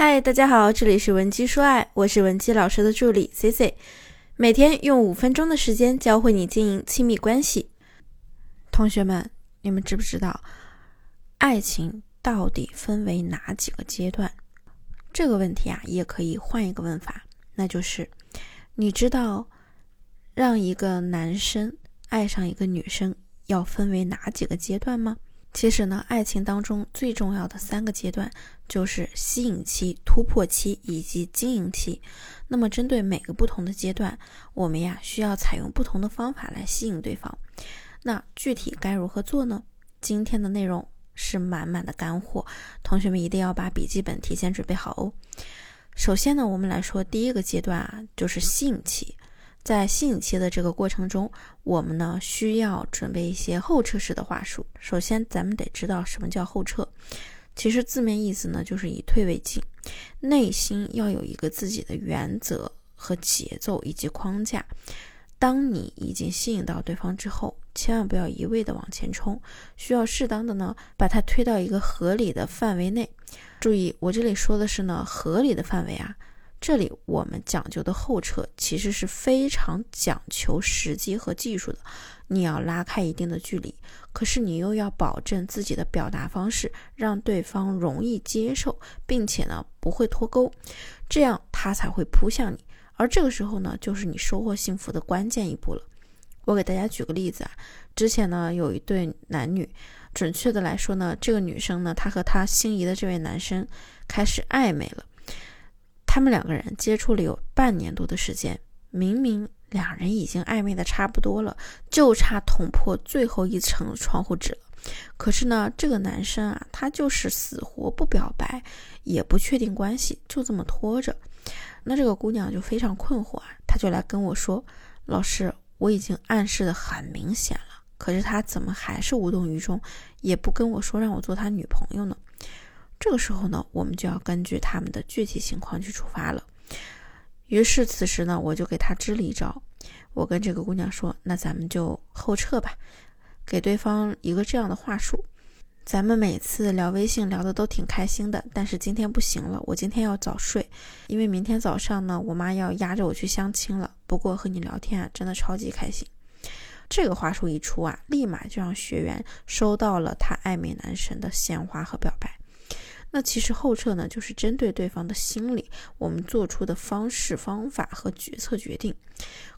嗨，大家好，这里是文姬说爱，我是文姬老师的助理 C C，每天用五分钟的时间教会你经营亲密关系。同学们，你们知不知道爱情到底分为哪几个阶段？这个问题啊，也可以换一个问法，那就是你知道让一个男生爱上一个女生要分为哪几个阶段吗？其实呢，爱情当中最重要的三个阶段就是吸引期、突破期以及经营期。那么，针对每个不同的阶段，我们呀需要采用不同的方法来吸引对方。那具体该如何做呢？今天的内容是满满的干货，同学们一定要把笔记本提前准备好哦。首先呢，我们来说第一个阶段啊，就是吸引期。在吸引期的这个过程中，我们呢需要准备一些后撤式的话术。首先，咱们得知道什么叫后撤。其实字面意思呢就是以退为进，内心要有一个自己的原则和节奏以及框架。当你已经吸引到对方之后，千万不要一味的往前冲，需要适当的呢把它推到一个合理的范围内。注意，我这里说的是呢合理的范围啊。这里我们讲究的后撤其实是非常讲求时机和技术的。你要拉开一定的距离，可是你又要保证自己的表达方式让对方容易接受，并且呢不会脱钩，这样他才会扑向你。而这个时候呢，就是你收获幸福的关键一步了。我给大家举个例子啊，之前呢有一对男女，准确的来说呢，这个女生呢，她和她心仪的这位男生开始暧昧了。他们两个人接触了有半年多的时间，明明两人已经暧昧的差不多了，就差捅破最后一层窗户纸了。可是呢，这个男生啊，他就是死活不表白，也不确定关系，就这么拖着。那这个姑娘就非常困惑啊，她就来跟我说：“老师，我已经暗示的很明显了，可是他怎么还是无动于衷，也不跟我说让我做他女朋友呢？”这个时候呢，我们就要根据他们的具体情况去出发了。于是此时呢，我就给他支了一招，我跟这个姑娘说：“那咱们就后撤吧，给对方一个这样的话术。咱们每次聊微信聊的都挺开心的，但是今天不行了，我今天要早睡，因为明天早上呢，我妈要压着我去相亲了。不过和你聊天啊，真的超级开心。这个话术一出啊，立马就让学员收到了他暧昧男神的鲜花和表白。”那其实后撤呢，就是针对对方的心理，我们做出的方式、方法和决策决定。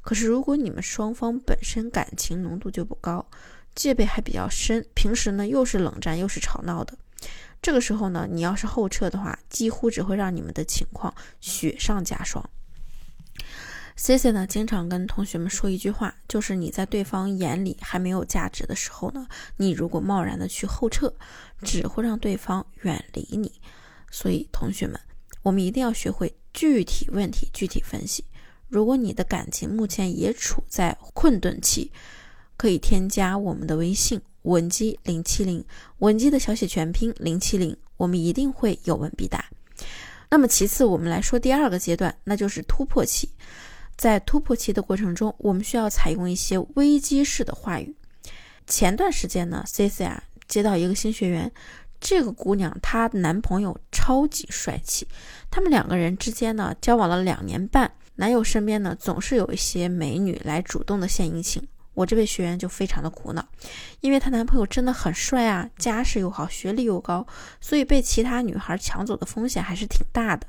可是如果你们双方本身感情浓度就不高，戒备还比较深，平时呢又是冷战又是吵闹的，这个时候呢，你要是后撤的话，几乎只会让你们的情况雪上加霜。C C 呢，经常跟同学们说一句话，就是你在对方眼里还没有价值的时候呢，你如果贸然的去后撤，只会让对方远离你。所以同学们，我们一定要学会具体问题具体分析。如果你的感情目前也处在困顿期，可以添加我们的微信文姬零七零，文姬的小写全拼零七零，我们一定会有问必答。那么其次，我们来说第二个阶段，那就是突破期。在突破期的过程中，我们需要采用一些危机式的话语。前段时间呢，C C 啊接到一个新学员，这个姑娘她男朋友超级帅气，他们两个人之间呢交往了两年半，男友身边呢总是有一些美女来主动的献殷勤。我这位学员就非常的苦恼，因为她男朋友真的很帅啊，家世又好，学历又高，所以被其他女孩抢走的风险还是挺大的，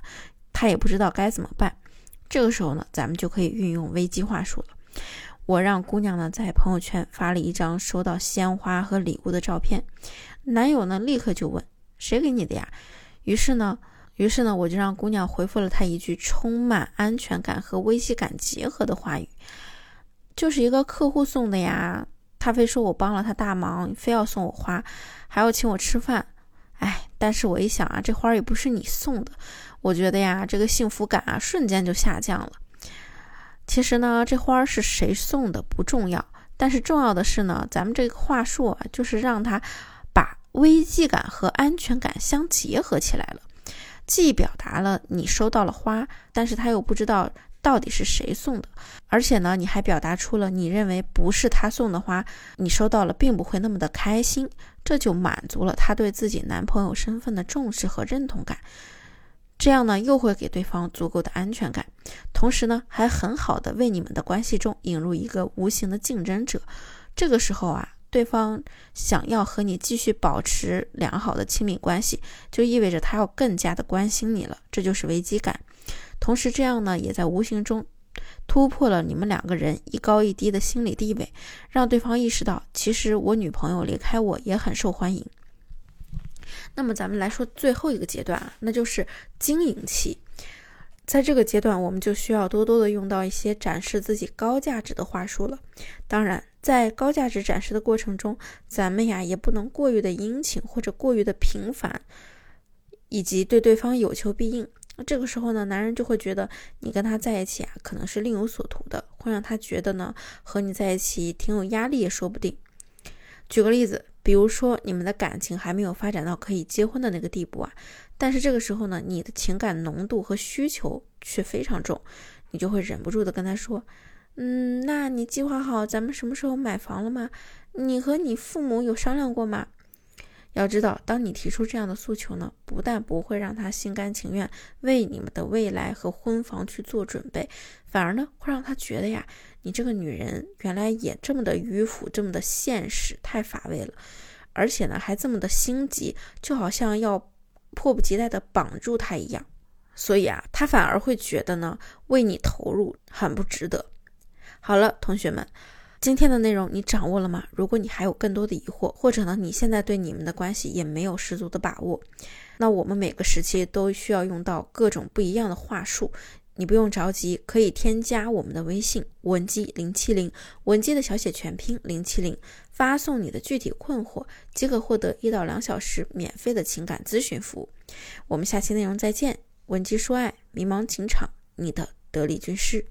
她也不知道该怎么办。这个时候呢，咱们就可以运用危机话术了。我让姑娘呢在朋友圈发了一张收到鲜花和礼物的照片，男友呢立刻就问谁给你的呀？于是呢，于是呢我就让姑娘回复了他一句充满安全感和危机感结合的话语，就是一个客户送的呀。他非说我帮了他大忙，非要送我花，还要请我吃饭。但是我一想啊，这花也不是你送的。我觉得呀，这个幸福感啊，瞬间就下降了。其实呢，这花是谁送的不重要，但是重要的是呢，咱们这个话术啊，就是让他把危机感和安全感相结合起来了。既表达了你收到了花，但是他又不知道到底是谁送的，而且呢，你还表达出了你认为不是他送的花，你收到了并不会那么的开心，这就满足了他对自己男朋友身份的重视和认同感。这样呢又会给对方足够的安全感，同时呢还很好的为你们的关系中引入一个无形的竞争者。这个时候啊，对方想要和你继续保持良好的亲密关系，就意味着他要更加的关心你了，这就是危机感。同时，这样呢也在无形中突破了你们两个人一高一低的心理地位，让对方意识到，其实我女朋友离开我也很受欢迎。那么咱们来说最后一个阶段啊，那就是经营期。在这个阶段，我们就需要多多的用到一些展示自己高价值的话术了。当然，在高价值展示的过程中，咱们呀也不能过于的殷勤或者过于的频繁，以及对对方有求必应。那这个时候呢，男人就会觉得你跟他在一起啊，可能是另有所图的，会让他觉得呢和你在一起挺有压力也说不定。举个例子。比如说，你们的感情还没有发展到可以结婚的那个地步啊，但是这个时候呢，你的情感浓度和需求却非常重，你就会忍不住的跟他说：“嗯，那你计划好咱们什么时候买房了吗？你和你父母有商量过吗？”要知道，当你提出这样的诉求呢，不但不会让他心甘情愿为你们的未来和婚房去做准备，反而呢，会让他觉得呀，你这个女人原来也这么的迂腐，这么的现实，太乏味了，而且呢，还这么的心急，就好像要迫不及待的绑住他一样。所以啊，他反而会觉得呢，为你投入很不值得。好了，同学们。今天的内容你掌握了吗？如果你还有更多的疑惑，或者呢你现在对你们的关系也没有十足的把握，那我们每个时期都需要用到各种不一样的话术。你不用着急，可以添加我们的微信文姬零七零，文姬的小写全拼零七零，发送你的具体困惑，即可获得一到两小时免费的情感咨询服务。我们下期内容再见，文姬说爱，迷茫情场，你的得力军师。